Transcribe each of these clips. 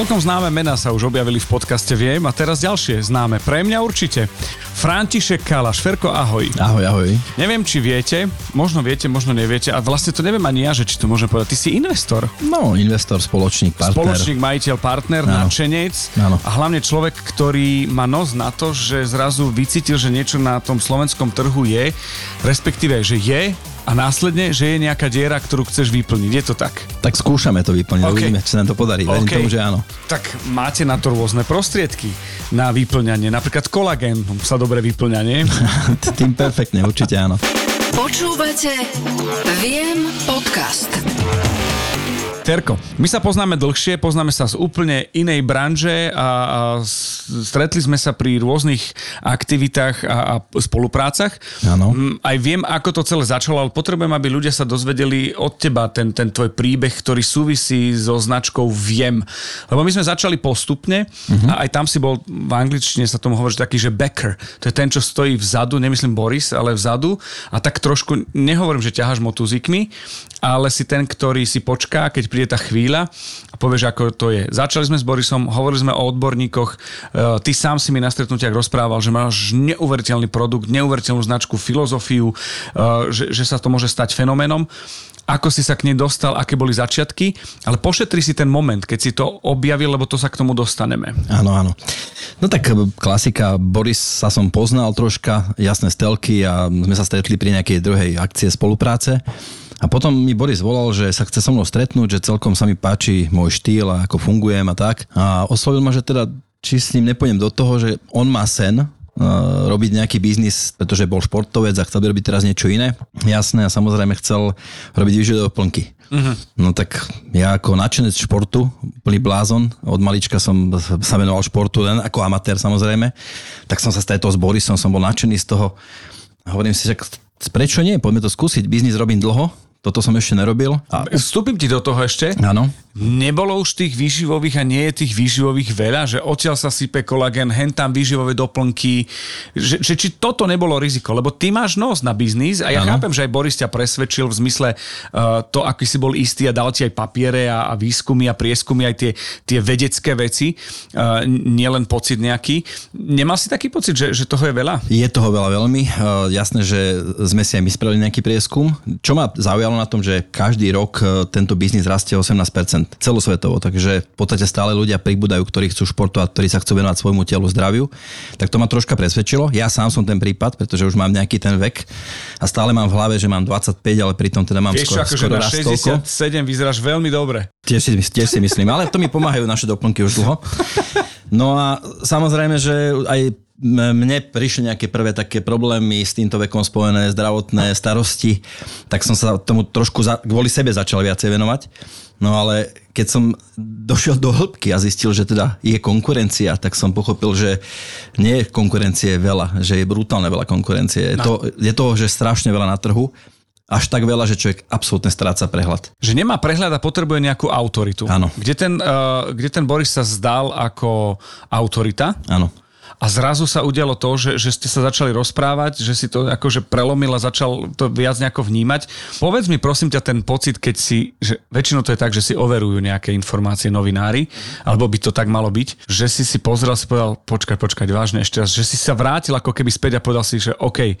Celkom známe mená sa už objavili v podcaste Viem a teraz ďalšie známe. Pre mňa určite. František Kalaš. Ferko, ahoj. Ahoj, ahoj. Neviem, či viete, možno viete, možno neviete a vlastne to neviem ani ja, že či to môžem povedať. Ty si investor. No, investor, spoločník, partner. Spoločník, majiteľ, partner, Áno. nadšenec Áno. a hlavne človek, ktorý má nos na to, že zrazu vycítil, že niečo na tom slovenskom trhu je, respektíve, že je a následne, že je nejaká diera, ktorú chceš vyplniť. Je to tak? Tak skúšame to vyplniť, OK. uvidíme, či sa nám to podarí. Verím OK. tomu, že áno. Tak máte na to rôzne prostriedky na vyplňanie. Napríklad kolagén sa dobre vyplňa, nie? Tým perfektne, určite áno. Počúvate Viem podcast. Terko, my sa poznáme dlhšie, poznáme sa z úplne inej branže a, a stretli sme sa pri rôznych aktivitách a, a spoluprácach. Áno. Mm, Aj viem, ako to celé začalo, ale potrebujem, aby ľudia sa dozvedeli od teba ten, ten tvoj príbeh, ktorý súvisí so značkou Viem. Lebo my sme začali postupne a aj tam si bol, v angličtine sa tomu hovorí taký, že backer. To je ten, čo stojí vzadu, nemyslím Boris, ale vzadu a tak trošku, nehovorím, že ťaháš motuzikmi, ale si ten, ktorý si počká, keď príde tá chvíľa a povieš, ako to je. Začali sme s Borisom, hovorili sme o odborníkoch, e, ty sám si mi na stretnutiach rozprával, že máš neuveriteľný produkt, neuveriteľnú značku, filozofiu, e, že, že sa to môže stať fenoménom. Ako si sa k nej dostal, aké boli začiatky, ale pošetri si ten moment, keď si to objavil, lebo to sa k tomu dostaneme. Áno, áno. No tak e, klasika, Boris sa som poznal troška, jasné stelky a sme sa stretli pri nejakej druhej akcie spolupráce. A potom mi Boris volal, že sa chce so mnou stretnúť, že celkom sa mi páči môj štýl a ako fungujem a tak. A oslovil ma, že teda či s ním nepôjdem do toho, že on má sen, uh, robiť nejaký biznis, pretože bol športovec a chcel by robiť teraz niečo iné. Jasné, a samozrejme chcel robiť výživové doplnky. Uh-huh. No tak ja ako nadšenec športu, plný blázon, od malička som sa venoval športu, len ako amatér samozrejme, tak som sa stretol s Borisom, som bol nadšený z toho. Hovorím si, že prečo nie, poďme to skúsiť, biznis robím dlho, toto som ešte nerobil. A Vstúpim ti do toho ešte. áno, Nebolo už tých výživových a nie je tých výživových veľa, že odtiaľ sa sype kolagén, hen tam výživové doplnky, že, že či toto nebolo riziko, lebo ty máš nos na biznis a ja Áno. chápem, že aj Boris ťa presvedčil v zmysle uh, to, aký si bol istý a dal ti aj papiere a, a výskumy a prieskumy, aj tie, tie vedecké veci, uh, nielen pocit nejaký. Nemal si taký pocit, že, že toho je veľa? Je toho veľa veľmi. Uh, jasné, že sme si aj my spravili nejaký prieskum. Čo ma zaujalo na tom, že každý rok uh, tento biznis rastie 18% celosvetovo, takže v podstate stále ľudia pribúdajú, ktorí chcú športovať, ktorí sa chcú venovať svojmu telu, zdraviu. Tak to ma troška presvedčilo. Ja sám som ten prípad, pretože už mám nejaký ten vek a stále mám v hlave, že mám 25, ale pritom teda mám Vieš skoro, akože skoro na raz toľko. 67 vyzeráš veľmi dobre. Tiež si, tiež si myslím, ale to mi pomáhajú naše doplnky už dlho. No a samozrejme, že aj mne prišli nejaké prvé také problémy s týmto vekom spojené, zdravotné starosti, tak som sa tomu trošku za, kvôli sebe začal viacej venovať. No ale keď som došiel do hĺbky a zistil, že teda je konkurencia, tak som pochopil, že nie je konkurencie veľa, že je brutálne veľa konkurencie. Je, No. to, je toho, že strašne veľa na trhu, až tak veľa, že človek absolútne stráca prehľad. Že nemá prehľad a potrebuje nejakú autoritu. Áno. Kde ten, uh, kde ten Boris sa zdal ako autorita Áno. A zrazu sa udialo to, že, že ste sa začali rozprávať, že si to akože prelomil a začal to viac nejako vnímať. Povedz mi prosím ťa ten pocit, keď si, že väčšinou to je tak, že si overujú nejaké informácie novinári, alebo by to tak malo byť, že si si pozrel, si povedal, počkaj, počkaj, vážne ešte raz, že si sa vrátil ako keby späť a povedal si, že OK,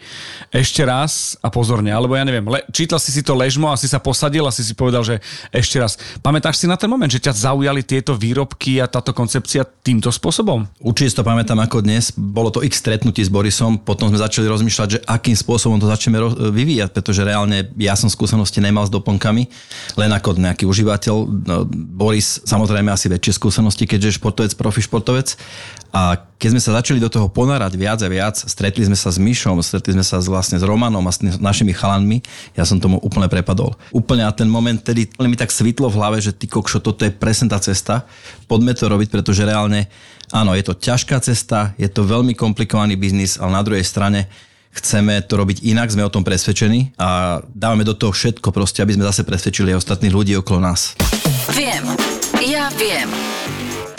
ešte raz a pozorne, alebo ja neviem, le, čítal si si to ležmo a si sa posadil a si si povedal, že ešte raz. Pamätáš si na ten moment, že ťa zaujali tieto výrobky a táto koncepcia týmto spôsobom? Určite to pamätám ako dnes. Bolo to x stretnutí s Borisom, potom sme začali rozmýšľať, že akým spôsobom to začneme vyvíjať, pretože reálne ja som skúsenosti nemal s doplnkami, len ako nejaký užívateľ. No, Boris samozrejme asi väčšie skúsenosti, keďže je športovec, profi športovec. A keď sme sa začali do toho ponárať viac a viac, stretli sme sa s Myšom, stretli sme sa s, vlastne s Romanom a s našimi chalanmi, ja som tomu úplne prepadol. Úplne a ten moment, tedy mi tak svitlo v hlave, že ty kokšo, toto je presne tá cesta, poďme to robiť, pretože reálne Áno, je to ťažká cesta, je to veľmi komplikovaný biznis, ale na druhej strane chceme to robiť inak, sme o tom presvedčení a dávame do toho všetko proste, aby sme zase presvedčili ostatných ľudí okolo nás. Viem. Ja viem.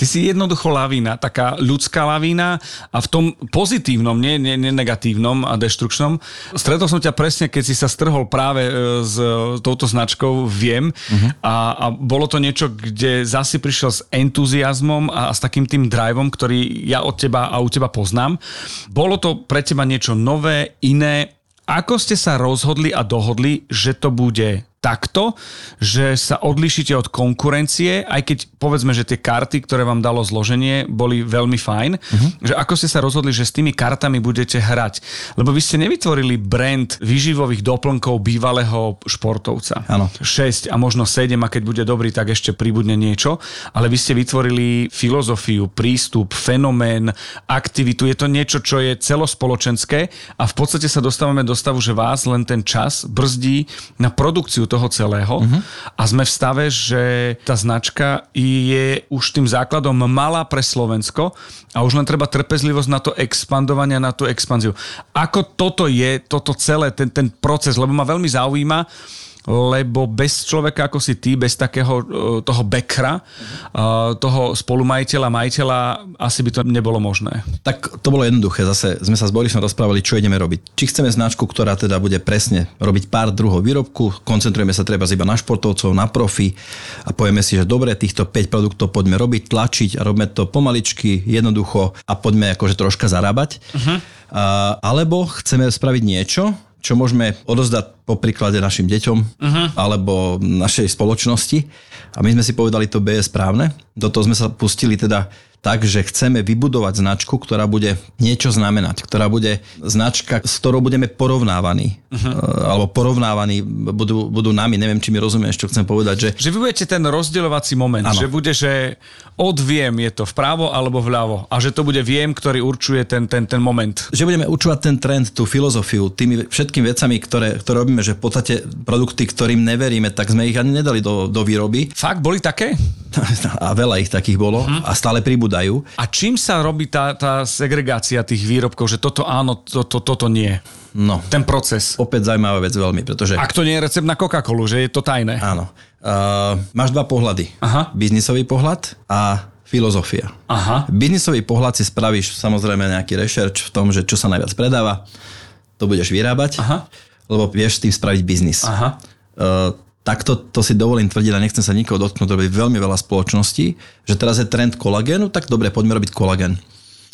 Ty si jednoducho lavína, taká ľudská lavína a v tom pozitívnom, nie, nie, nie negatívnom a deštrukčnom. Stretol som ťa presne, keď si sa strhol práve e, s touto značkou Viem uh-huh. a, a bolo to niečo, kde zase prišiel s entuziasmom a, a s takým tým driveom, ktorý ja od teba a u teba poznám. Bolo to pre teba niečo nové, iné. Ako ste sa rozhodli a dohodli, že to bude takto, že sa odlišíte od konkurencie, aj keď povedzme, že tie karty, ktoré vám dalo zloženie, boli veľmi fajn, uh-huh. že ako ste sa rozhodli, že s tými kartami budete hrať. Lebo vy ste nevytvorili brand výživových doplnkov bývalého športovca. Áno. 6 a možno 7 a keď bude dobrý, tak ešte pribudne niečo, ale vy ste vytvorili filozofiu, prístup, fenomén, aktivitu. Je to niečo, čo je celospoločenské a v podstate sa dostávame do stavu, že vás len ten čas brzdí na produkciu toho celého uh-huh. a sme v stave, že tá značka je už tým základom malá pre Slovensko a už len treba trpezlivosť na to expandovanie, na tú expanziu. Ako toto je, toto celé, ten, ten proces, lebo ma veľmi zaujíma, lebo bez človeka ako si ty, bez takého e, toho bekra, e, toho spolumajiteľa, majiteľa, asi by to nebolo možné. Tak to bolo jednoduché. Zase sme sa s Borisom rozprávali, čo ideme robiť. Či chceme značku, ktorá teda bude presne robiť pár druhov výrobku, koncentrujeme sa treba iba na športovcov, na profi a povieme si, že dobre, týchto 5 produktov poďme robiť, tlačiť a robíme to pomaličky, jednoducho a poďme akože troška zarábať. Uh-huh. A, alebo chceme spraviť niečo, čo môžeme odozdať po príklade našim deťom uh-huh. alebo našej spoločnosti. A my sme si povedali, to B je správne. Do toho sme sa pustili teda tak, že chceme vybudovať značku, ktorá bude niečo znamenať, ktorá bude značka, s ktorou budeme porovnávaní, uh-huh. alebo porovnávaní budú, budú nami, neviem, či mi rozumieš, čo chcem povedať. Že, že vy budete ten rozdeľovací moment, ano. že bude, že od viem je to vpravo alebo vľavo a že to bude viem, ktorý určuje ten, ten, ten moment. Že budeme určovať ten trend, tú filozofiu, tými všetkými vecami, ktoré, ktoré robíme, že v podstate produkty, ktorým neveríme, tak sme ich ani nedali do, do výroby. Fakt, boli také? A veľa ich takých bolo uh-huh. a stále pribúdajú. A čím sa robí tá, tá segregácia tých výrobkov, že toto áno, to, to, toto nie? No. Ten proces. Opäť zaujímavá vec veľmi, pretože... Ak to nie je recept na Coca-Colu, že je to tajné. Áno. Uh, máš dva pohľady. Aha. Biznisový pohľad a filozofia. Aha. Biznisový pohľad si spravíš samozrejme nejaký research v tom, že čo sa najviac predáva, to budeš vyrábať, Aha. Lebo vieš s tým spraviť biznis. Aha. Uh, takto to si dovolím tvrdiť a nechcem sa nikoho dotknúť, to veľmi veľa spoločností, že teraz je trend kolagénu, tak dobre, poďme robiť kolagén.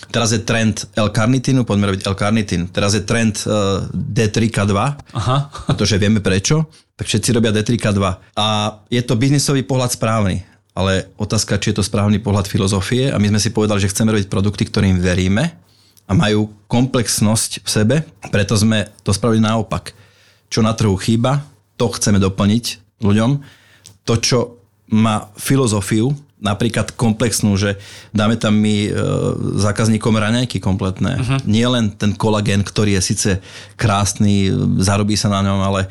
Teraz je trend L-karnitínu, poďme robiť L-karnitín. Teraz je trend uh, D3K2, Aha. pretože vieme prečo, tak všetci robia D3K2. A je to biznisový pohľad správny, ale otázka, či je to správny pohľad filozofie a my sme si povedali, že chceme robiť produkty, ktorým veríme a majú komplexnosť v sebe, preto sme to spravili naopak. Čo na trhu chýba, to chceme doplniť ľuďom. To, čo má filozofiu, napríklad komplexnú, že dáme tam my e, zákazníkom raňajky kompletné. Uh-huh. Nie len ten kolagén, ktorý je síce krásny, zarobí sa na ňom, ale,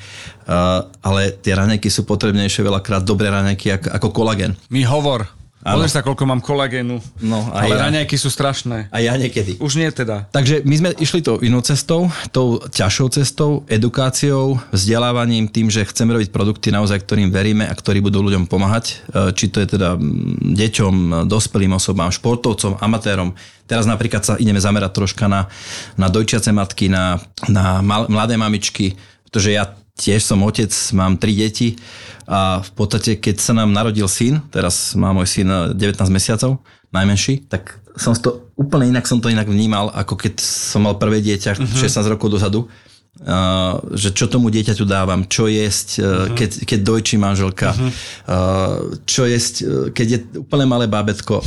e, ale tie raňajky sú potrebnejšie veľakrát dobré raňajky ako, ako kolagén. Mi hovor. Pozri sa, koľko mám kolagénu. No, a ale ja. raňajky sú strašné. A ja niekedy. Už nie teda. Takže my sme išli tou inou cestou, tou ťažšou cestou, edukáciou, vzdelávaním, tým, že chceme robiť produkty naozaj, ktorým veríme a ktorí budú ľuďom pomáhať. E, či to je teda deťom, dospelým osobám, športovcom, amatérom. Teraz napríklad sa ideme zamerať troška na, na dojčiace matky, na, na mladé mamičky, pretože ja tiež som otec, mám tri deti a v podstate, keď sa nám narodil syn, teraz má môj syn 19 mesiacov, najmenší, tak som to úplne inak som to inak vnímal, ako keď som mal prvé dieťa uh-huh. Mhm. 16 rokov dozadu Uh, že čo tomu dieťaťu dávam, čo jesť, uh-huh. keď, keď dojčí manželka, uh-huh. uh, čo jesť, keď je úplne malé bábetko.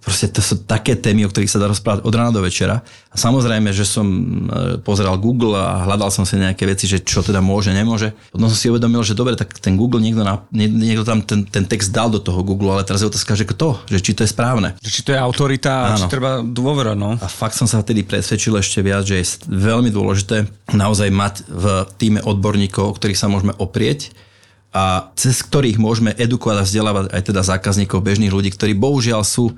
Proste to sú také témy, o ktorých sa dá rozprávať od rána do večera. A samozrejme, že som pozeral Google a hľadal som si nejaké veci, že čo teda môže, nemôže. Potom som si uvedomil, že dobre, tak ten Google, niekto, na, niekto tam ten, ten text dal do toho Google, ale teraz je otázka, že kto, že či to je správne. Že či to je autorita, Áno. či treba dôvera, no. A fakt som sa vtedy presvedčil ešte viac, že je veľmi dôležité naozaj naozaj mať v týme odborníkov, o ktorých sa môžeme oprieť a cez ktorých môžeme edukovať a vzdelávať aj teda zákazníkov, bežných ľudí, ktorí bohužiaľ sú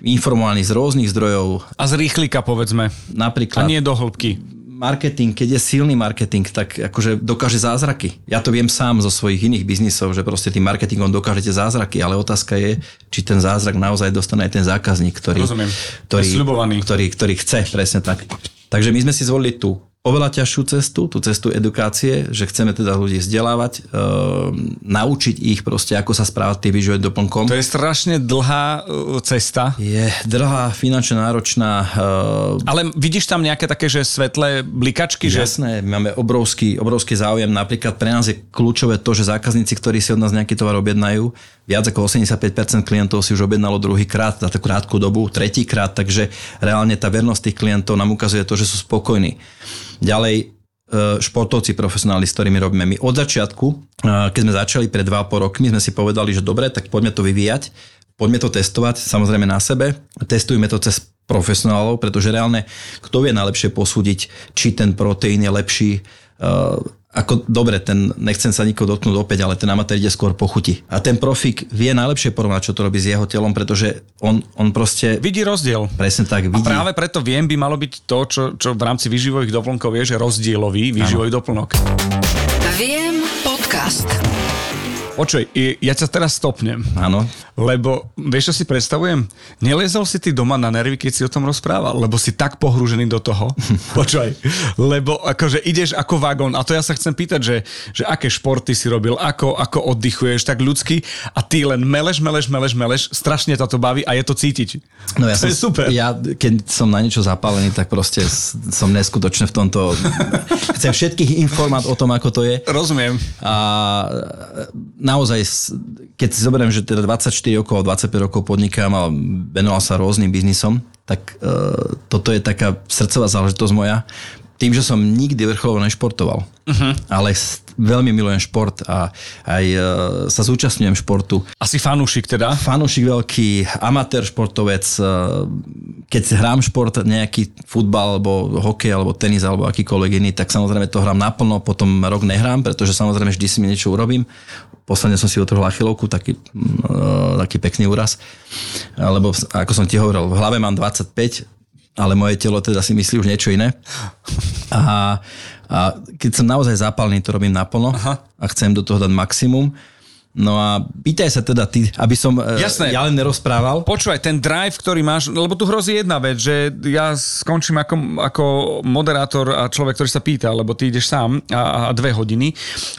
informovaní z rôznych zdrojov. A z rýchlika povedzme. Napríklad. A nie do hĺbky marketing, keď je silný marketing, tak akože dokáže zázraky. Ja to viem sám zo svojich iných biznisov, že proste tým marketingom dokážete zázraky, ale otázka je, či ten zázrak naozaj dostane aj ten zákazník, ktorý, Rozumiem. ktorý, ktorý, ktorý chce, presne tak. Takže my sme si zvolili tú oveľa ťažšiu cestu, tú cestu edukácie, že chceme teda ľudí vzdelávať, e, naučiť ich proste, ako sa správať tým výživovým doplnkom. To je strašne dlhá uh, cesta. Je drahá, finančne náročná. E, Ale vidíš tam nejaké také, že svetlé blikačky, že Jasné, máme obrovský, obrovský záujem. Napríklad pre nás je kľúčové to, že zákazníci, ktorí si od nás nejaký tovar objednajú, viac ako 85% klientov si už objednalo druhýkrát za takú krátku dobu, tretíkrát, takže reálne tá vernosť tých klientov nám ukazuje to, že sú spokojní. Ďalej, e, športovci profesionáli, s ktorými robíme. My od začiatku, e, keď sme začali pred 2,5 rokmi, sme si povedali, že dobre, tak poďme to vyvíjať, poďme to testovať, samozrejme na sebe, testujme to cez profesionálov, pretože reálne kto vie najlepšie posúdiť, či ten proteín je lepší, e, ako dobre, ten, nechcem sa nikoho dotknúť opäť, ale ten amatér ide skôr po chuti. A ten profik vie najlepšie porovnať, čo to robí s jeho telom, pretože on, on proste vidí rozdiel. presne tak A vidí. práve preto viem, by malo byť to, čo, čo v rámci výživových doplnkov je, že rozdielový výživový doplnok. Viem podcast. Počuj, ja ťa teraz stopnem. Áno. Lebo, vieš, čo si predstavujem? Neliezol si ty doma na nervy, keď si o tom rozprával, lebo si tak pohrúžený do toho. Počúvaj, lebo akože ideš ako vagón a to ja sa chcem pýtať, že, že aké športy si robil, ako, ako oddychuješ tak ľudsky a ty len meleš, meleš, meleš, meleš, strašne ťa to baví a je to cítiť. No ja to som, je super. Ja, keď som na niečo zapálený, tak proste som neskutočne v tomto... Chcem všetkých informovať o tom, ako to je. Rozumiem. A naozaj, keď si zoberiem, že teda 24 rokov, 25 rokov podnikám a venoval sa rôznym biznisom, tak uh, toto je taká srdcová záležitosť moja. Tým, že som nikdy vrcholovo nešportoval, uh-huh. ale veľmi milujem šport a aj uh, sa zúčastňujem športu. Asi fanúšik teda. Fanúšik veľký, amatér športovec, eh, keď hrám šport, nejaký futbal, alebo hokej, alebo tenis, alebo akýkoľvek iný, tak samozrejme to hrám naplno, potom rok nehrám, pretože samozrejme vždy si mi niečo urobím. Posledne som si otrhol achilovku, taký, mm, taký pekný úraz. Lebo ako som ti hovoril, v hlave mám 25, ale moje telo teda si myslí už niečo iné. A, a keď som naozaj zápalný, to robím naplno Aha. a chcem do toho dať maximum. No a pýtaj sa teda ty, aby som e, Jasné. ja len nerozprával. Počúvaj, ten drive, ktorý máš, lebo tu hrozí jedna vec, že ja skončím ako, ako moderátor a človek, ktorý sa pýta, lebo ty ideš sám a, a dve hodiny.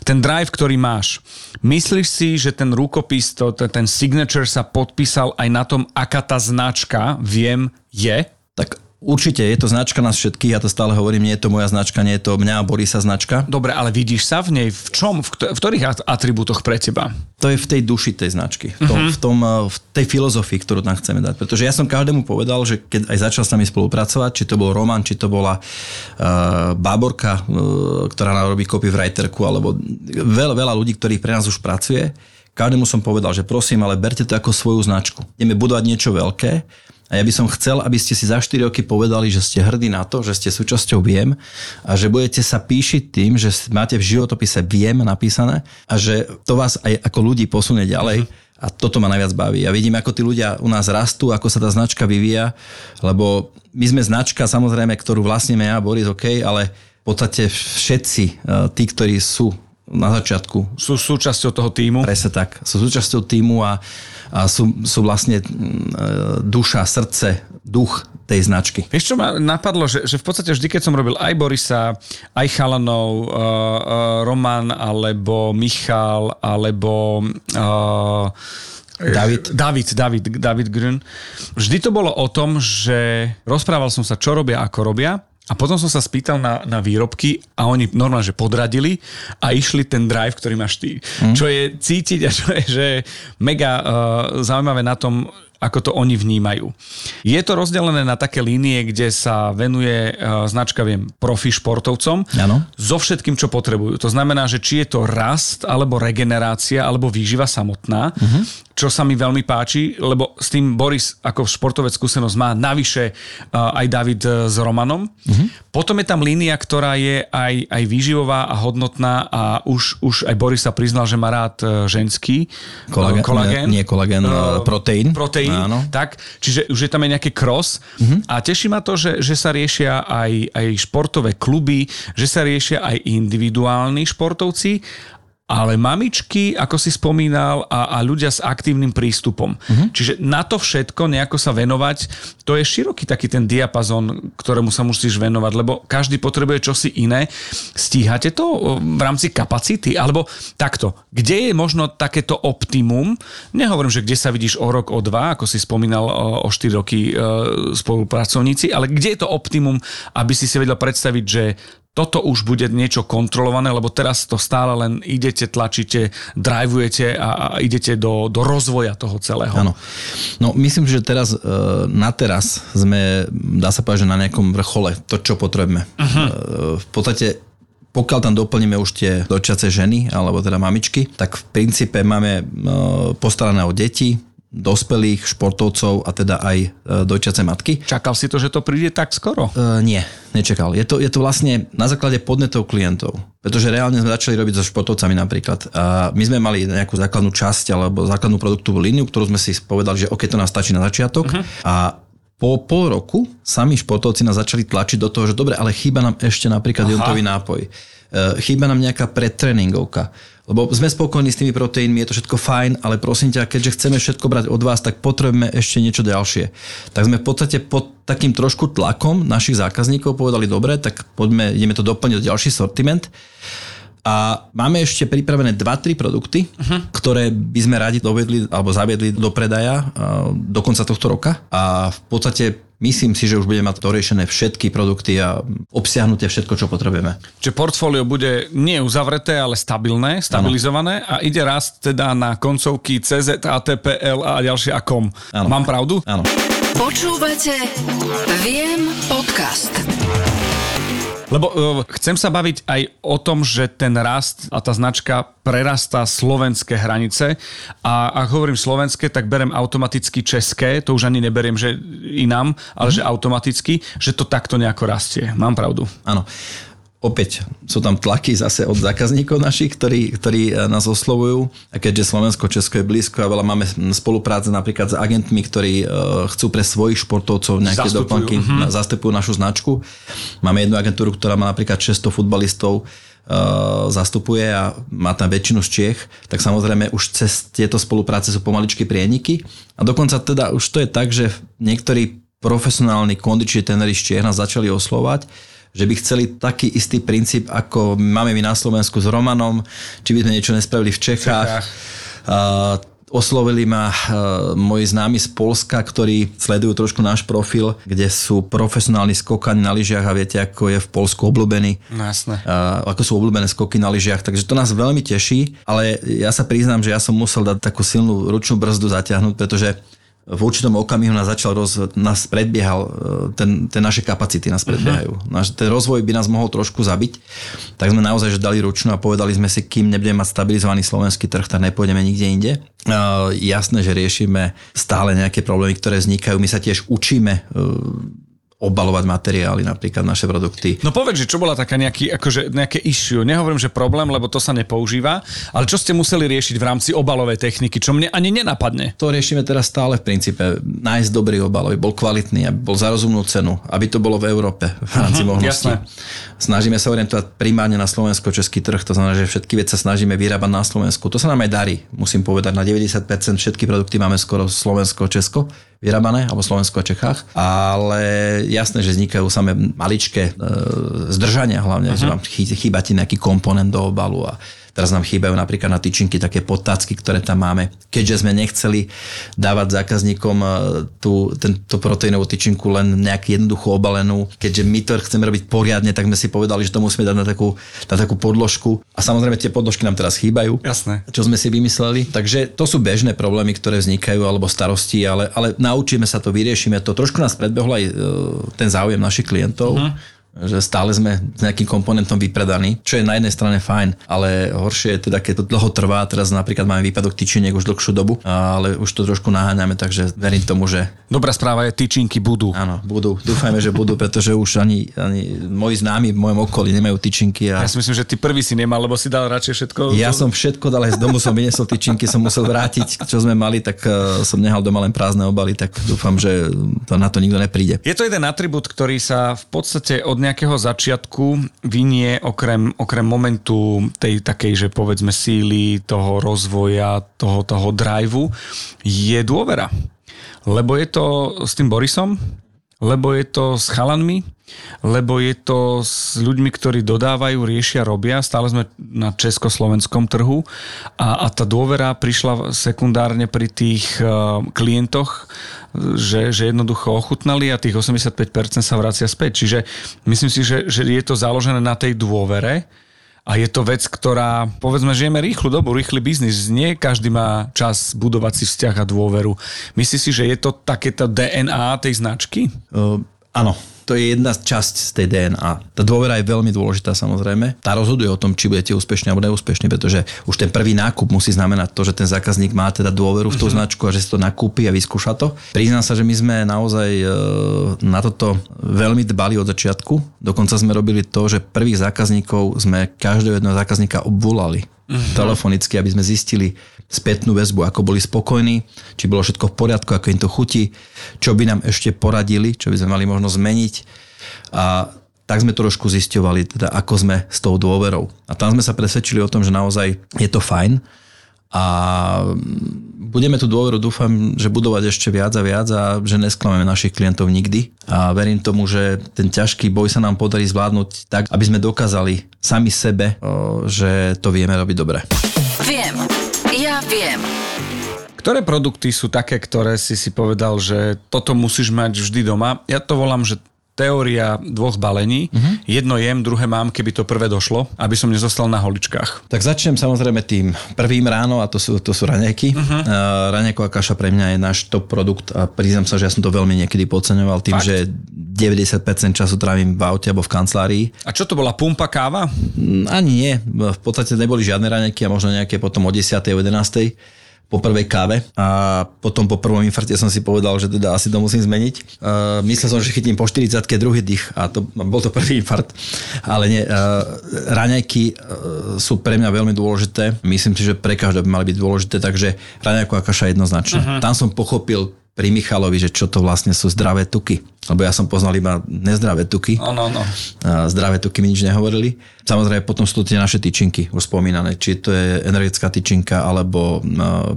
Ten drive, ktorý máš, myslíš si, že ten rukopis, to, ten, ten signature sa podpísal aj na tom, aká tá značka, viem, je? Tak určite je to značka nás všetkých, ja to stále hovorím, nie je to moja značka, nie je to mňa a Borisa značka. Dobre, ale vidíš sa v nej, v čom, v, kto- v ktorých at- atribútoch pre teba? To je v tej duši tej značky, v, tom, v, tom, eh, v tej filozofii, ktorú tam chceme dať. Pretože ja som každému povedal, že keď aj začal s nami spolupracovať, či to bol Roman, či to bola uh, Báborka, uh, ktorá nám robí copywriterku, alebo veľa, veľa ľudí, ktorí pre nás už pracuje, každému som povedal, že prosím, ale berte to ako svoju značku. Ideme budovať niečo veľké a ja by som chcel, aby ste si za 4 roky povedali, že ste hrdí na to, že ste súčasťou Viem a že budete sa píšiť tým, že máte v životopise Viem napísané a že to vás aj ako ľudí posunie ďalej. A toto ma najviac baví. Ja vidím, ako tí ľudia u nás rastú, ako sa tá značka vyvíja, lebo my sme značka, samozrejme, ktorú vlastníme ja, Boris, OK, ale v podstate všetci eh, tí, ktorí sú na začiatku Sú súčasťou toho týmu? Presne tak. Sú súčasťou týmu a, a sú, sú vlastne mm, e, duša, srdce, duch tej značky. Vieš, čo ma napadlo, že, že v podstate vždy, keď som robil aj Borisa, aj Chalanov, uh, uh, Roman, alebo Michal, alebo uh, David. David, David, David Grün. Vždy to bolo o tom, že rozprával som sa, čo robia, ako robia a potom som sa spýtal na, na výrobky a oni normálne, že podradili a išli ten drive, ktorý máš ty. Mm. Čo je cítiť a čo je že mega uh, zaujímavé na tom, ako to oni vnímajú. Je to rozdelené na také línie, kde sa venuje uh, značka, viem, profi športovcom Áno. so všetkým, čo potrebujú. To znamená, že či je to rast, alebo regenerácia, alebo výživa samotná. Uh-huh. Čo sa mi veľmi páči, lebo s tým Boris ako športovec skúsenosť má, navyše uh, aj David uh, s Romanom. Uh-huh. Potom je tam línia, ktorá je aj, aj výživová a hodnotná a už, už aj Boris sa priznal, že má rád uh, ženský kolagén. kolagén. Nie, nie kolagén, uh, proteín. Proteín, Áno. tak. Čiže už je tam aj nejaký cross uh-huh. a teší ma to, že, že sa riešia aj, aj športové kluby, že sa riešia aj individuálni športovci ale mamičky, ako si spomínal, a, a ľudia s aktívnym prístupom. Uh-huh. Čiže na to všetko nejako sa venovať, to je široký taký ten diapazon, ktorému sa musíš venovať, lebo každý potrebuje čosi iné. Stíhate to v rámci kapacity? Alebo takto, kde je možno takéto optimum? Nehovorím, že kde sa vidíš o rok, o dva, ako si spomínal o, o 4 roky e, spolupracovníci, ale kde je to optimum, aby si si vedel predstaviť, že toto už bude niečo kontrolované, lebo teraz to stále len idete, tlačíte, drivujete a, a idete do, do rozvoja toho celého. Áno. No myslím, že teraz e, na teraz sme, dá sa povedať, že na nejakom vrchole, to čo potrebujeme. Uh-huh. V podstate pokiaľ tam doplníme už tie dočace ženy, alebo teda mamičky, tak v princípe máme e, postarané o deti, dospelých športovcov a teda aj e, dojčiace matky. Čakal si to, že to príde tak skoro? Uh, nie, nečakal. Je to, je to vlastne na základe podnetov klientov. Pretože reálne sme začali robiť so športovcami napríklad. A my sme mali nejakú základnú časť alebo základnú produktovú líniu, ktorú sme si povedali, že OK, to nás stačí na začiatok. Uh-huh. A po pol roku sami športovci nás začali tlačiť do toho, že dobre, ale chýba nám ešte napríklad jontový nápoj. E, chýba nám nejaká predtréningovka lebo sme spokojní s tými proteínmi, je to všetko fajn, ale prosím ťa, keďže chceme všetko brať od vás, tak potrebujeme ešte niečo ďalšie. Tak sme v podstate pod takým trošku tlakom našich zákazníkov povedali, dobre, tak poďme, ideme to doplniť o ďalší sortiment. A máme ešte pripravené 2-3 produkty, uh-huh. ktoré by sme radi dovedli alebo zaviedli do predaja do konca tohto roka. A v podstate myslím si, že už budeme mať to riešené všetky produkty a obsiahnutie všetko, čo potrebujeme. Čiže portfólio bude nie uzavreté, ale stabilné, stabilizované ano. a ide rast teda na koncovky CZ, ATPL a ďalšie AKOM. Ano. Mám pravdu? Áno. Počúvate Viem podcast. Lebo uh, chcem sa baviť aj o tom, že ten rast a tá značka prerastá slovenské hranice a ak hovorím slovenské, tak berem automaticky české, to už ani neberiem, že inám, ale mm. že automaticky, že to takto nejako rastie. Mám pravdu? Áno opäť sú tam tlaky zase od zákazníkov našich, ktorí, ktorí e, nás oslovujú. A keďže Slovensko, Česko je blízko a veľa máme spolupráce napríklad s agentmi, ktorí e, chcú pre svojich športovcov nejaké zastupujú. doplnky, uh-huh. zastupujú našu značku. Máme jednu agentúru, ktorá má napríklad 600 futbalistov, Uh, zastupuje a má tam väčšinu z Čiech, tak samozrejme už cez tieto spolupráce sú pomaličky prieniky. A dokonca teda už to je tak, že niektorí profesionálni kondiční tenery z Čiech nás začali oslovať, že by chceli taký istý princíp, ako máme my na Slovensku s Romanom, či by sme niečo nespravili v Čechách. Čechách. Uh, oslovili ma uh, moji známi z Polska, ktorí sledujú trošku náš profil, kde sú profesionálni skokani na lyžiach a viete, ako je v Polsku obľúbený. No. Uh, ako sú obľúbené skoky na lyžiach. Takže to nás veľmi teší, ale ja sa priznám, že ja som musel dať takú silnú ručnú brzdu zatiahnuť, pretože v určitom okamihu nás začal roz, nás predbiehal, e, ten, ten naše kapacity nás predbiehajú. Uh-huh. Náš, ten rozvoj by nás mohol trošku zabiť, tak sme naozaj že dali ručnú a povedali sme si, kým nebudeme mať stabilizovaný slovenský trh, tak nepôjdeme nikde inde. Uh, jasné, že riešime stále nejaké problémy, ktoré vznikajú. My sa tiež učíme uh, obalovať materiály, napríklad naše produkty. No povedz, že čo bola taká nejaký, akože nejaké issue. Nehovorím, že problém, lebo to sa nepoužíva, ale čo ste museli riešiť v rámci obalovej techniky, čo mne ani nenapadne? To riešime teraz stále v princípe. Nájsť dobrý obal, aby bol kvalitný, aby bol za rozumnú cenu, aby to bolo v Európe v rámci uh-huh, možností. Snažíme sa orientovať primárne na slovensko-český trh, to znamená, že všetky veci sa snažíme vyrábať na Slovensku. To sa nám aj darí, musím povedať. Na 90% všetky produkty máme skoro Slovensko-Česko vyrábané, alebo Slovensko a Čechách, ale jasné, že vznikajú samé maličké e, zdržania hlavne, uh-huh. že vám chýba ti nejaký komponent do obalu a Teraz nám chýbajú napríklad na tyčinky také potácky, ktoré tam máme. Keďže sme nechceli dávať zákazníkom e, tú, tento proteínovú tyčinku len nejak jednoducho obalenú, keďže my to chceme robiť poriadne, tak sme si povedali, že to musíme dať na takú, na takú podložku. A samozrejme tie podložky nám teraz chýbajú. Jasné. Čo sme si vymysleli. Takže to sú bežné problémy, ktoré vznikajú alebo starosti, ale, ale naučíme sa to, vyriešime to. Trošku nás predbehol aj e, ten záujem našich klientov. Uh-huh že stále sme s nejakým komponentom vypredaní, čo je na jednej strane fajn, ale horšie je teda, keď to dlho trvá, teraz napríklad máme výpadok tyčiniek už dlhšiu dobu, ale už to trošku naháňame, takže verím tomu, že... Dobrá správa je, tyčinky budú. Áno, budú. Dúfajme, že budú, pretože už ani, ani moji známi v mojom okolí nemajú tyčinky. A... Ja si myslím, že ty prvý si nemal, lebo si dal radšej všetko. Ja som všetko dal, aj z domu som vyniesol tyčinky, som musel vrátiť, čo sme mali, tak uh, som nehal doma len prázdne obaly, tak dúfam, že to, na to nikto nepríde. Je to jeden atribút, ktorý sa v podstate od nejakého začiatku vynie okrem, okrem momentu tej takej, že povedzme síly, toho rozvoja, toho, toho driveu, je dôvera. Lebo je to s tým Borisom, lebo je to s chalanmi, lebo je to s ľuďmi, ktorí dodávajú, riešia, robia. Stále sme na československom trhu a, a tá dôvera prišla sekundárne pri tých uh, klientoch, že, že jednoducho ochutnali a tých 85% sa vracia späť. Čiže myslím si, že, že je to založené na tej dôvere a je to vec, ktorá, povedzme, žijeme rýchlu dobu, rýchly biznis. Nie každý má čas budovať si vzťah a dôveru. Myslíš si, že je to takéto DNA tej značky? Uh, áno, to je jedna časť z tej DNA. Tá dôvera je veľmi dôležitá samozrejme. Tá rozhoduje o tom, či budete úspešní alebo neúspešní, pretože už ten prvý nákup musí znamenať to, že ten zákazník má teda dôveru v tú mm-hmm. značku a že si to nakúpi a vyskúša to. Priznám sa, že my sme naozaj e, na toto veľmi dbali od začiatku. Dokonca sme robili to, že prvých zákazníkov sme každého jedného zákazníka obvolali mm-hmm. telefonicky, aby sme zistili, spätnú väzbu, ako boli spokojní, či bolo všetko v poriadku, ako im to chutí, čo by nám ešte poradili, čo by sme mali možno zmeniť. A tak sme trošku zisťovali, teda ako sme s tou dôverou. A tam sme sa presvedčili o tom, že naozaj je to fajn a budeme tú dôveru, dúfam, že budovať ešte viac a viac a že nesklameme našich klientov nikdy. A verím tomu, že ten ťažký boj sa nám podarí zvládnuť tak, aby sme dokázali sami sebe, že to vieme robiť dobre. Viem. Ja viem. Ktoré produkty sú také, ktoré si si povedal, že toto musíš mať vždy doma? Ja to volám, že teória dvoch balení. Uh-huh. Jedno jem, druhé mám, keby to prvé došlo, aby som nezostal na holičkách. Tak začnem samozrejme tým prvým ráno a to sú, to sú raňajky. Uh-huh. Uh, raňajková kaša pre mňa je náš top produkt a priznám sa, že ja som to veľmi niekedy podceňoval tým, Fakt? že 90% času trávim v aute alebo v kancelárii. A čo to bola, pumpa káva? Mm, ani nie. V podstate neboli žiadne raňajky a možno nejaké potom o 10. o 11 po prvej káve a potom po prvom infarte som si povedal, že teda asi to musím zmeniť. Uh, myslel som, že chytím po 40 druhý dých a to bol to prvý infart, ale nie. Uh, raňajky uh, sú pre mňa veľmi dôležité. Myslím si, že pre každého by mali byť dôležité, takže raňajková kaša jednoznačne. Uh-huh. Tam som pochopil pri Michalovi, že čo to vlastne sú zdravé tuky. Lebo ja som poznal iba nezdravé tuky. Áno, áno. Zdravé tuky mi nič nehovorili. Samozrejme, potom sú to tie naše tyčinky, už spomínané. Či to je energetická tyčinka, alebo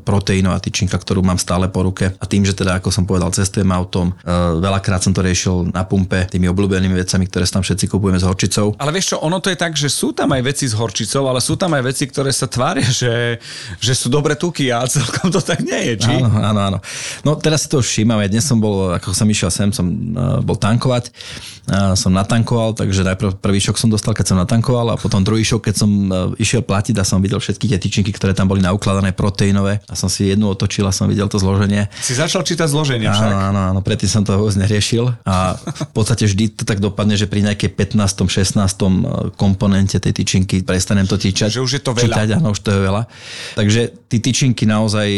proteínová tyčinka, ktorú mám stále po ruke. A tým, že teda, ako som povedal, cestujem autom, veľakrát som to riešil na pumpe tými obľúbenými vecami, ktoré tam všetci kupujeme s horčicou. Ale vieš čo, ono to je tak, že sú tam aj veci s horčicou, ale sú tam aj veci, ktoré sa tvária, že, že sú dobré tuky a celkom to tak nie je, či? Áno, áno, áno. No teraz si to všímam, ja dnes som bol, ako som išiel sem, som bol tankovať, som natankoval, takže najprv prvý šok som dostal, keď som natankoval a potom druhý šok, keď som išiel platiť a som videl všetky tie tyčinky, ktoré tam boli naukladané proteínové a som si jednu otočil a som videl to zloženie. Si začal čítať zloženie však? Áno, áno, áno, predtým som to vôbec neriešil a v podstate vždy to tak dopadne, že pri nejakej 15. 16. komponente tej tyčinky prestanem to týčať. Že už je to veľa. Čítať, áno, už to je veľa. Takže tí tyčinky naozaj,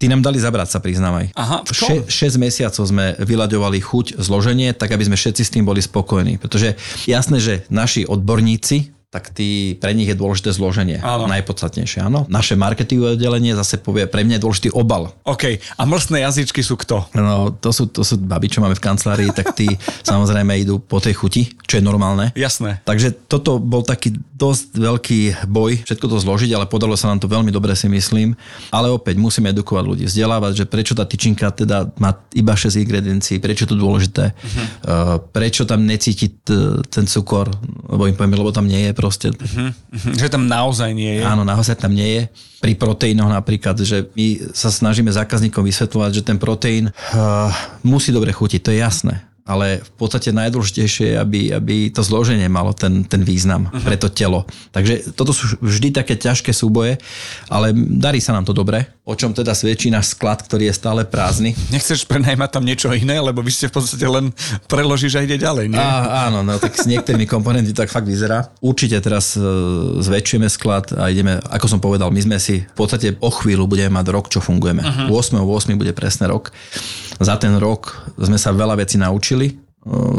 tí nám dali zabrať sa, priznávaj. Aha, v čom? 6 mesiacov sme vyľaďovali chuť, zloženie, tak aby sme všetci s tým boli spokojní. Pretože jasné, že naši odborníci tak tí, pre nich je dôležité zloženie. Áno. Najpodstatnejšie, áno. Naše marketingové oddelenie zase povie, pre mňa je dôležitý obal. OK. A mlsné jazyčky sú kto? No, to sú, to sú baby, čo máme v kancelárii, tak tí samozrejme idú po tej chuti, čo je normálne. Jasné. Takže toto bol taký dosť veľký boj, všetko to zložiť, ale podalo sa nám to veľmi dobre, si myslím. Ale opäť musíme edukovať ľudí, vzdelávať, že prečo tá tyčinka teda má iba 6 ingrediencií, prečo to dôležité, uh-huh. prečo tam necítiť ten cukor, lebo im poviem, lebo tam nie je proste. Uh-huh, uh-huh. Že tam naozaj nie je. Áno, naozaj tam nie je. Pri proteínoch napríklad, že my sa snažíme zákazníkom vysvetľovať, že ten proteín uh, musí dobre chutiť, to je jasné ale v podstate najdôležitejšie je, aby, aby to zloženie malo ten, ten význam uh-huh. pre to telo. Takže toto sú vždy také ťažké súboje, ale darí sa nám to dobre. o čom teda svedčí náš sklad, ktorý je stále prázdny. Nechceš prenajmať tam niečo iné, lebo vy ste v podstate len preložíš a ide ďalej, nie? Á, áno, no tak s niektorými komponenty tak fakt vyzerá. Určite teraz e, zväčšujeme sklad a ideme, ako som povedal, my sme si v podstate o chvíľu budeme mať rok, čo fungujeme. Uh-huh. 8. 8. bude presne rok. Za ten rok sme sa veľa vecí naučili,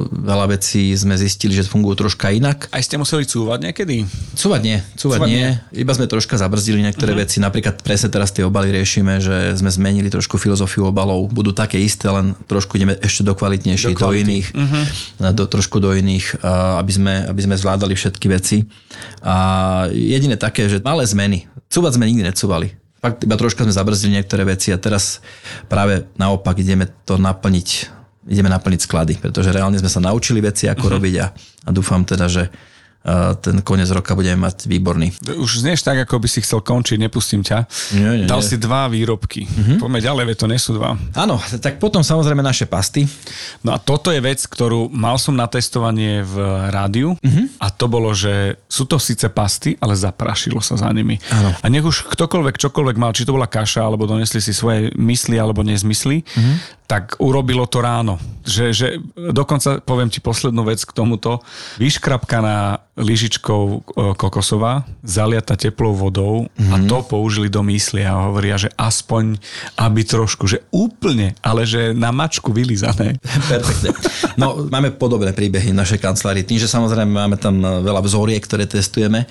Veľa vecí sme zistili, že fungujú troška inak. Aj ste museli cúvať niekedy? Cúvať nie, cúvať, cúvať nie. nie. Iba sme troška zabrzdili niektoré uh-huh. veci. Napríklad presne teraz tie obaly riešime, že sme zmenili trošku filozofiu obalov. Budú také isté, len trošku ideme ešte do kvalitnejších, do, do iných, uh-huh. do, trošku do iných, aby sme, aby sme zvládali všetky veci. A jediné také, že malé zmeny. Cúvať sme nikdy necúvali. Fakt iba troška sme zabrzdili niektoré veci a teraz práve naopak ideme to naplniť ideme naplniť sklady, pretože reálne sme sa naučili veci, ako uh-huh. robiť a, a dúfam teda, že ten koniec roka budeme mať výborný. Už znieš tak, ako by si chcel končiť, nepustím ťa. Nie, nie, Dal nie. si dva výrobky. Uh-huh. Poďme ďalej, veď to nie sú dva. Áno, tak potom samozrejme naše pasty. No a toto je vec, ktorú mal som na testovanie v rádiu uh-huh. a to bolo, že sú to síce pasty, ale zaprašilo sa za nimi. Áno. A nech už ktokoľvek, čokoľvek mal, či to bola kaša, alebo donesli si svoje mysli alebo nezmysly, uh-huh tak urobilo to ráno. Že, že dokonca poviem ti poslednú vec k tomuto. Vyškrapkaná lyžičkou e, kokosová, zaliata teplou vodou mm-hmm. a mhm. to použili do mysli a hovoria, že aspoň aby trošku, že úplne, ale že na mačku vylizané. Perfektne. No, máme podobné príbehy v našej kancelárii. Tým, že samozrejme máme tam veľa vzoriek, ktoré testujeme,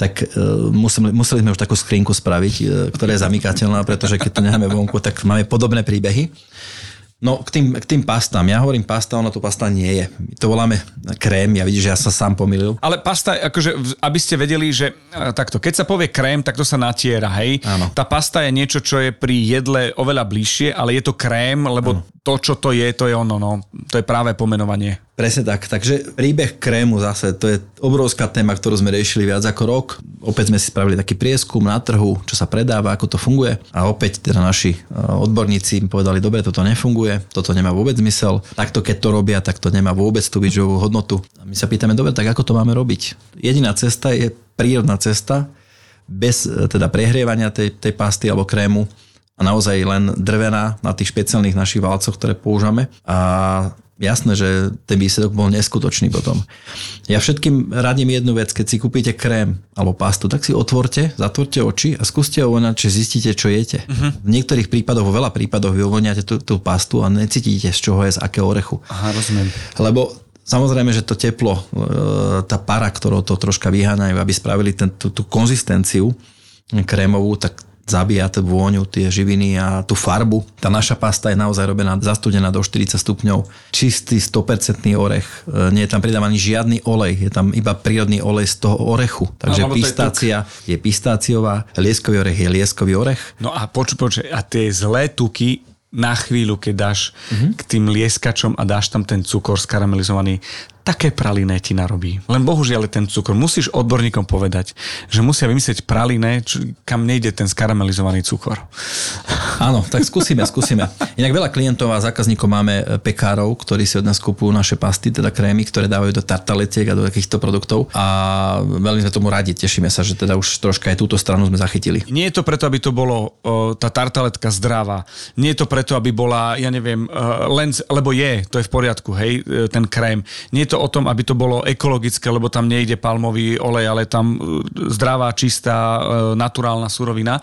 tak uh, museli, museli sme už takú skrinku spraviť, ktorá je zamykateľná, pretože keď to necháme vonku, tak máme podobné príbehy. No k tým, k tým pastám. Ja hovorím pasta, ono to pasta nie je. My to voláme krém, ja vidíš, že ja sa sám pomýlil. Ale pasta, akože, aby ste vedeli, že e, takto, keď sa povie krém, tak to sa natiera, hej? Áno. Tá pasta je niečo, čo je pri jedle oveľa bližšie, ale je to krém, lebo Áno. to, čo to je, to je ono, no. To je práve pomenovanie. Presne tak. Takže príbeh krému zase, to je obrovská téma, ktorú sme riešili viac ako rok. Opäť sme si spravili taký prieskum na trhu, čo sa predáva, ako to funguje. A opäť teda naši e, odborníci povedali, dobre, toto nefunguje, toto nemá vôbec zmysel. Takto keď to robia, tak to nemá vôbec tú výživovú hodnotu. A my sa pýtame, dobre, tak ako to máme robiť? Jediná cesta je prírodná cesta, bez e, teda prehrievania tej, tej pasty alebo krému a naozaj len drvená na tých špeciálnych našich válcoch, ktoré používame. A jasné, že ten výsledok bol neskutočný potom. Ja všetkým radím jednu vec, keď si kúpite krém alebo pastu, tak si otvorte, zatvorte oči a skúste ovoniať, či zistíte, čo jete. Uh-huh. V niektorých prípadoch, vo veľa prípadoch vy ovoniate tú, tú pastu a necítite, z čoho je, z akého orechu. Aha, rozumiem. Lebo Samozrejme, že to teplo, e, tá para, ktorou to troška vyháňajú, aby spravili ten, tú, tú konzistenciu krémovú, tak zabíja tú vôňu, tie živiny a tú farbu. Tá naša pasta je naozaj robená zastudená do 40 stupňov. Čistý 100% orech. E, nie je tam pridávaný žiadny olej, je tam iba prírodný olej z toho orechu. Takže no, pistácia je, je pistáciová, lieskový orech je lieskový orech. No a počuj, počuj, a tie zlé tuky na chvíľu, keď dáš uh-huh. k tým lieskačom a dáš tam ten cukor skaramelizovaný, také praliné ti narobí. Len bohužiaľ ten cukor. Musíš odborníkom povedať, že musia vymyslieť praliné, čo, kam nejde ten skaramelizovaný cukor. Áno, tak skúsime, skúsime. Inak veľa klientov a zákazníkov máme e, pekárov, ktorí si od nás kupujú naše pasty, teda krémy, ktoré dávajú do tartaletiek a do takýchto produktov. A veľmi sme tomu radi, tešíme sa, že teda už troška aj túto stranu sme zachytili. Nie je to preto, aby to bolo o, tá tartaletka zdravá. Nie je to preto, aby bola, ja neviem, uh, len, lebo je, to je v poriadku, hej, e, ten krém. Nie je to o tom, aby to bolo ekologické, lebo tam nejde palmový olej, ale tam e, zdravá, čistá, e, naturálna surovina.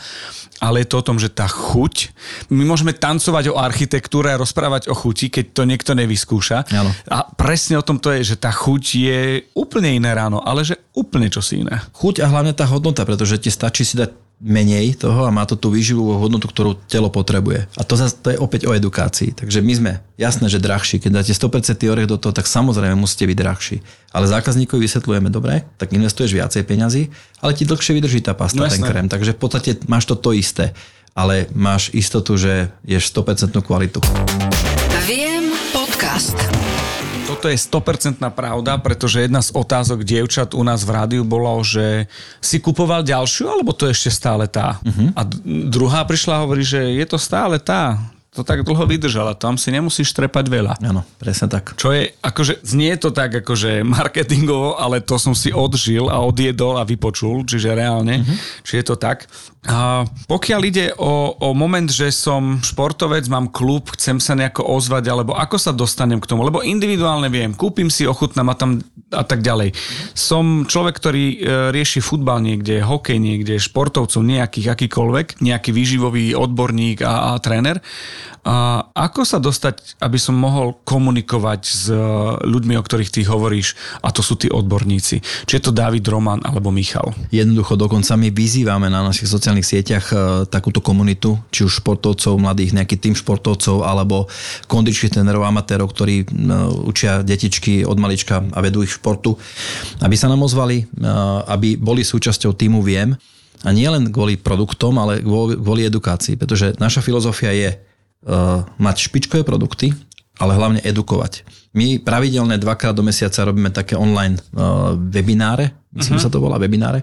Ale je to o tom, že tá chuť, my môžeme tancovať o architektúre a rozprávať o chuti, keď to niekto nevyskúša. Ano. A presne o tom to je, že tá chuť je úplne iné ráno, ale že úplne čosi iné. Chuť a hlavne tá hodnota, pretože ti stačí si dať menej toho a má to tú výživovú hodnotu, ktorú telo potrebuje. A to, zase, to je opäť o edukácii. Takže my sme, jasné, že drahší. Keď dáte 100% orech do toho, tak samozrejme musíte byť drahší. Ale zákazníkovi vysvetľujeme, dobre, tak investuješ viacej peňazí, ale ti dlhšie vydrží tá pasta, no, ten krém. Takže v podstate máš to to isté, ale máš istotu, že ješ 100% kvalitu. Viem podcast. Toto je 100% pravda, pretože jedna z otázok dievčat u nás v rádiu bolo, že si kupoval ďalšiu, alebo to ešte stále tá? Uh-huh. A druhá prišla a hovorí, že je to stále tá to tak dlho vydržala. Tam si nemusíš trepať veľa. Áno, presne tak. Čo je, akože, znie to tak akože marketingovo, ale to som si odžil a odjedol a vypočul, čiže reálne, mm-hmm. či je to tak. A pokiaľ ide o, o moment, že som športovec, mám klub, chcem sa nejako ozvať, alebo ako sa dostanem k tomu, lebo individuálne viem, kúpim si, ochutnám a tam a tak ďalej. Som človek, ktorý e, rieši futbal niekde, hokej niekde, športovcov nejakých, akýkoľvek, nejaký výživový odborník a, a tréner. A ako sa dostať, aby som mohol komunikovať s e, ľuďmi, o ktorých ty hovoríš, a to sú tí odborníci? Či je to David Roman alebo Michal? Jednoducho, dokonca my vyzývame na našich sociálnych sieťach e, takúto komunitu, či už športovcov, mladých, nejaký tým športovcov, alebo kondičných trénerov, amatérov, ktorí e, učia detičky od malička a vedú ich športu, aby sa nám ozvali, aby boli súčasťou týmu Viem. A nie len kvôli produktom, ale kvôli edukácii, pretože naša filozofia je mať špičkové produkty, ale hlavne edukovať. My pravidelne dvakrát do mesiaca robíme také online uh, webináre, myslím, uh-huh. sa to volá webináre,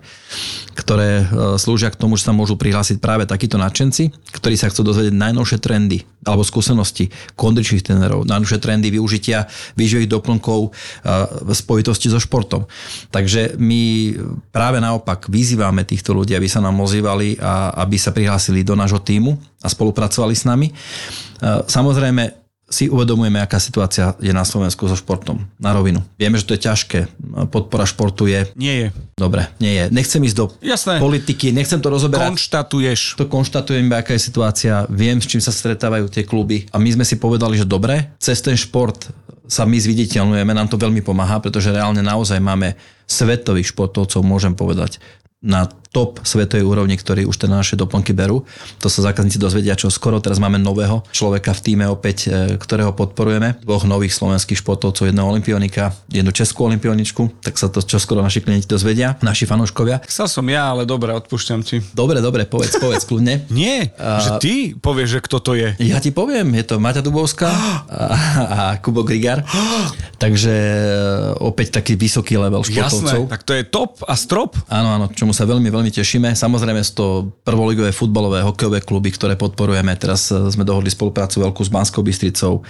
ktoré uh, slúžia k tomu, že sa môžu prihlásiť práve takíto nadšenci, ktorí sa chcú dozvedieť najnovšie trendy alebo skúsenosti kondičných trénerov, najnovšie trendy využitia výživových doplnkov uh, v spojitosti so športom. Takže my práve naopak vyzývame týchto ľudí, aby sa nám ozývali a aby sa prihlásili do nášho týmu a spolupracovali s nami. Uh, samozrejme, si uvedomujeme, aká situácia je na Slovensku so športom. Na rovinu. Vieme, že to je ťažké. Podpora športu je... Nie je. Dobre, nie je. Nechcem ísť do Jasné. politiky, nechcem to rozoberať. Konštatuješ. To konštatujem, aká je situácia. Viem, s čím sa stretávajú tie kluby. A my sme si povedali, že dobre, cez ten šport sa my zviditeľnujeme, nám to veľmi pomáha, pretože reálne naozaj máme svetových športovcov, môžem povedať na top svetovej úrovni, ktorí už teda naše doplnky berú. To sa zákazníci dozvedia čo skoro. Teraz máme nového človeka v týme opäť, e, ktorého podporujeme. Dvoch nových slovenských športovcov, jedného olimpionika, jednu českú olimpioničku, tak sa to čo skoro naši klienti dozvedia, naši fanúškovia. Chcel som ja, ale dobre, odpúšťam ti. Dobre, dobre, povedz, povedz kľudne. Nie, a... že ty povieš, že kto to je. Ja ti poviem, je to Maťa Dubovská a, a Kubo Grigar. Takže e, opäť taký vysoký level športovcov. Jasné, tak to je top a strop. Áno, áno, čomu sa veľmi, veľmi tešíme. Samozrejme sú to prvoligové futbalové, hokejové kluby, ktoré podporujeme. Teraz e, sme dohodli spoluprácu veľkú s Banskou Bystricou.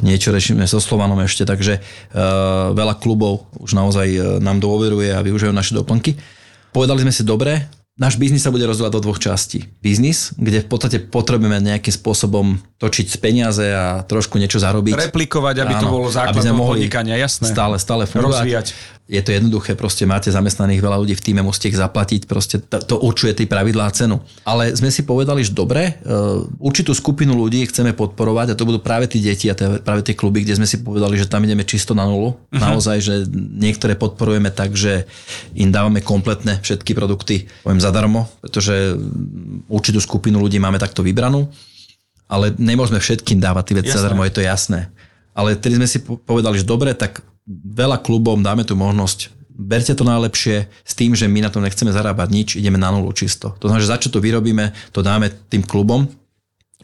Niečo rešíme so Slovanom ešte, takže uh, veľa klubov už naozaj e, nám dôveruje a využívajú naše doplnky. Povedali sme si dobre, Náš biznis sa bude rozdielovať do dvoch častí. Biznis, kde v podstate potrebujeme nejakým spôsobom točiť z peniaze a trošku niečo zarobiť. Replikovať, aby Áno, to bolo základom podnikania, jasné. Stále, stále fungovať. Rozvíjať je to jednoduché, proste máte zamestnaných veľa ľudí v týme, musíte ich zaplatiť, proste to, určuje tie pravidlá a cenu. Ale sme si povedali, že dobre, uh, určitú skupinu ľudí chceme podporovať a to budú práve tí deti a práve tie kluby, kde sme si povedali, že tam ideme čisto na nulu. Uh-huh. Naozaj, že niektoré podporujeme tak, že im dávame kompletné všetky produkty, poviem zadarmo, pretože určitú skupinu ľudí máme takto vybranú, ale nemôžeme všetkým dávať tie veci zadarmo, je to jasné. Ale tedy sme si povedali, že dobre, tak veľa klubom dáme tu možnosť berte to najlepšie s tým, že my na tom nechceme zarábať nič, ideme na nulu čisto. To znamená, že za čo to vyrobíme, to dáme tým klubom,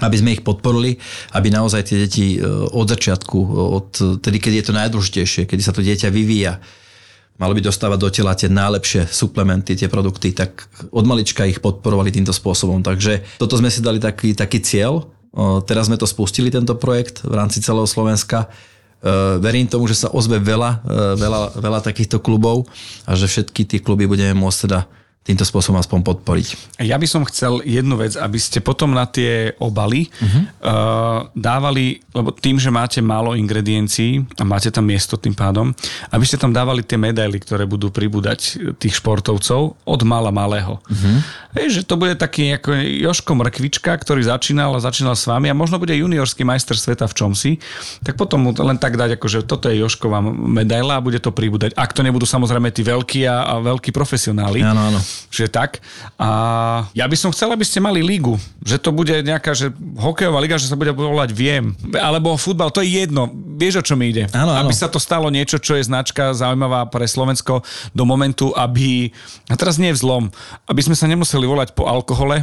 aby sme ich podporili, aby naozaj tie deti e, od začiatku, od tedy, keď je to najdôležitejšie, kedy sa to dieťa vyvíja, malo by dostávať do tela tie najlepšie suplementy, tie produkty, tak od malička ich podporovali týmto spôsobom. Takže toto sme si dali taký, taký cieľ. Teraz sme to spustili, tento projekt v rámci celého Slovenska verím tomu, že sa ozve veľa, eh, veľa, veľa takýchto klubov a že všetky tie kluby budeme môcť teda týmto spôsobom aspoň podporiť. Ja by som chcel jednu vec, aby ste potom na tie obaly uh-huh. uh, dávali, lebo tým, že máte málo ingrediencií a máte tam miesto tým pádom, aby ste tam dávali tie medaily, ktoré budú pribúdať tých športovcov od mala malého. Uh-huh. Vieš, že to bude taký ako Joško Mrkvička, ktorý začínal a začínal s vami a možno bude juniorský majster sveta v čomsi, tak potom mu len tak dať, ako že toto je Jošková medaila a bude to pribúdať. Ak to nebudú samozrejme tí veľkí a, a veľkí profesionáli. Áno, áno že tak. A ja by som chcel, aby ste mali lígu, že to bude nejaká, že hokejová liga, že sa bude volať Viem, alebo futbal, to je jedno. Vieš, o čo mi ide? Áno, áno. Aby sa to stalo niečo, čo je značka zaujímavá pre Slovensko do momentu, aby, a teraz nie je vzlom, aby sme sa nemuseli volať po alkohole,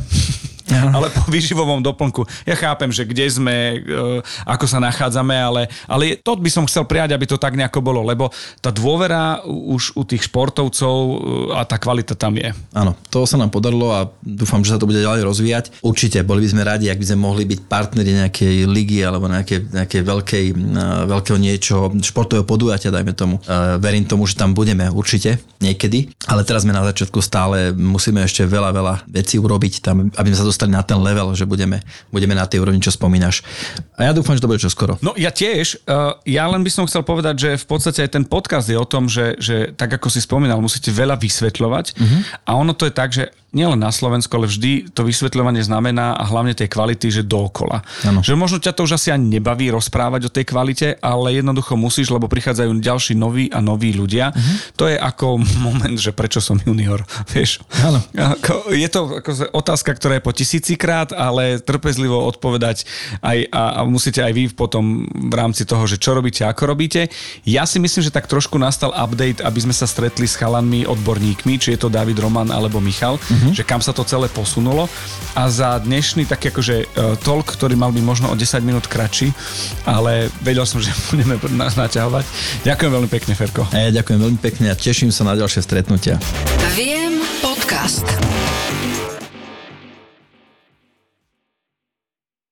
ale po výživovom doplnku. Ja chápem, že kde sme, e, ako sa nachádzame, ale, ale to by som chcel prijať, aby to tak nejako bolo, lebo tá dôvera už u tých športovcov e, a tá kvalita tam je. Áno, to sa nám podarilo a dúfam, že sa to bude ďalej rozvíjať. Určite, boli by sme radi, ak by sme mohli byť partneri nejakej ligy alebo nejakej, nejakej veľkej, uh, veľkého niečo, športového podujatia, dajme tomu. Verím tomu, že tam budeme určite niekedy, ale teraz sme na začiatku stále, musíme ešte veľa, veľa vecí urobiť tam, aby sme sa dostali na ten level, že budeme, budeme na tej úrovni, čo spomínaš. A ja dúfam, že to bude čoskoro. No ja tiež, uh, ja len by som chcel povedať, že v podstate aj ten podcast je o tom, že, že tak ako si spomínal, musíte veľa vysvetľovať uh-huh. a ono to je tak, že nielen na Slovensku, ale vždy to vysvetľovanie znamená a hlavne tej kvality, že dookola. Ano. Že možno ťa to už asi ani nebaví rozprávať o tej kvalite, ale jednoducho musíš, lebo prichádzajú ďalší noví a noví ľudia. Uh-huh. To je ako moment, že prečo som junior, vieš. Áno. Je to ako otázka, ktorá je po tisícikrát, ale trpezlivo odpovedať aj, a, a musíte aj vy potom v rámci toho, že čo robíte, ako robíte. Ja si myslím, že tak trošku nastal update, aby sme sa stretli s chalanmi, odborníkmi, či je to David Roman alebo Michal. Uh-huh. že kam sa to celé posunulo. A za dnešný taký akože uh, talk, ktorý mal byť možno o 10 minút kratší, ale vedel som, že budeme naťahovať. Ďakujem veľmi pekne, Ferko. Ja ďakujem veľmi pekne a teším sa na ďalšie stretnutia. Viem podcast.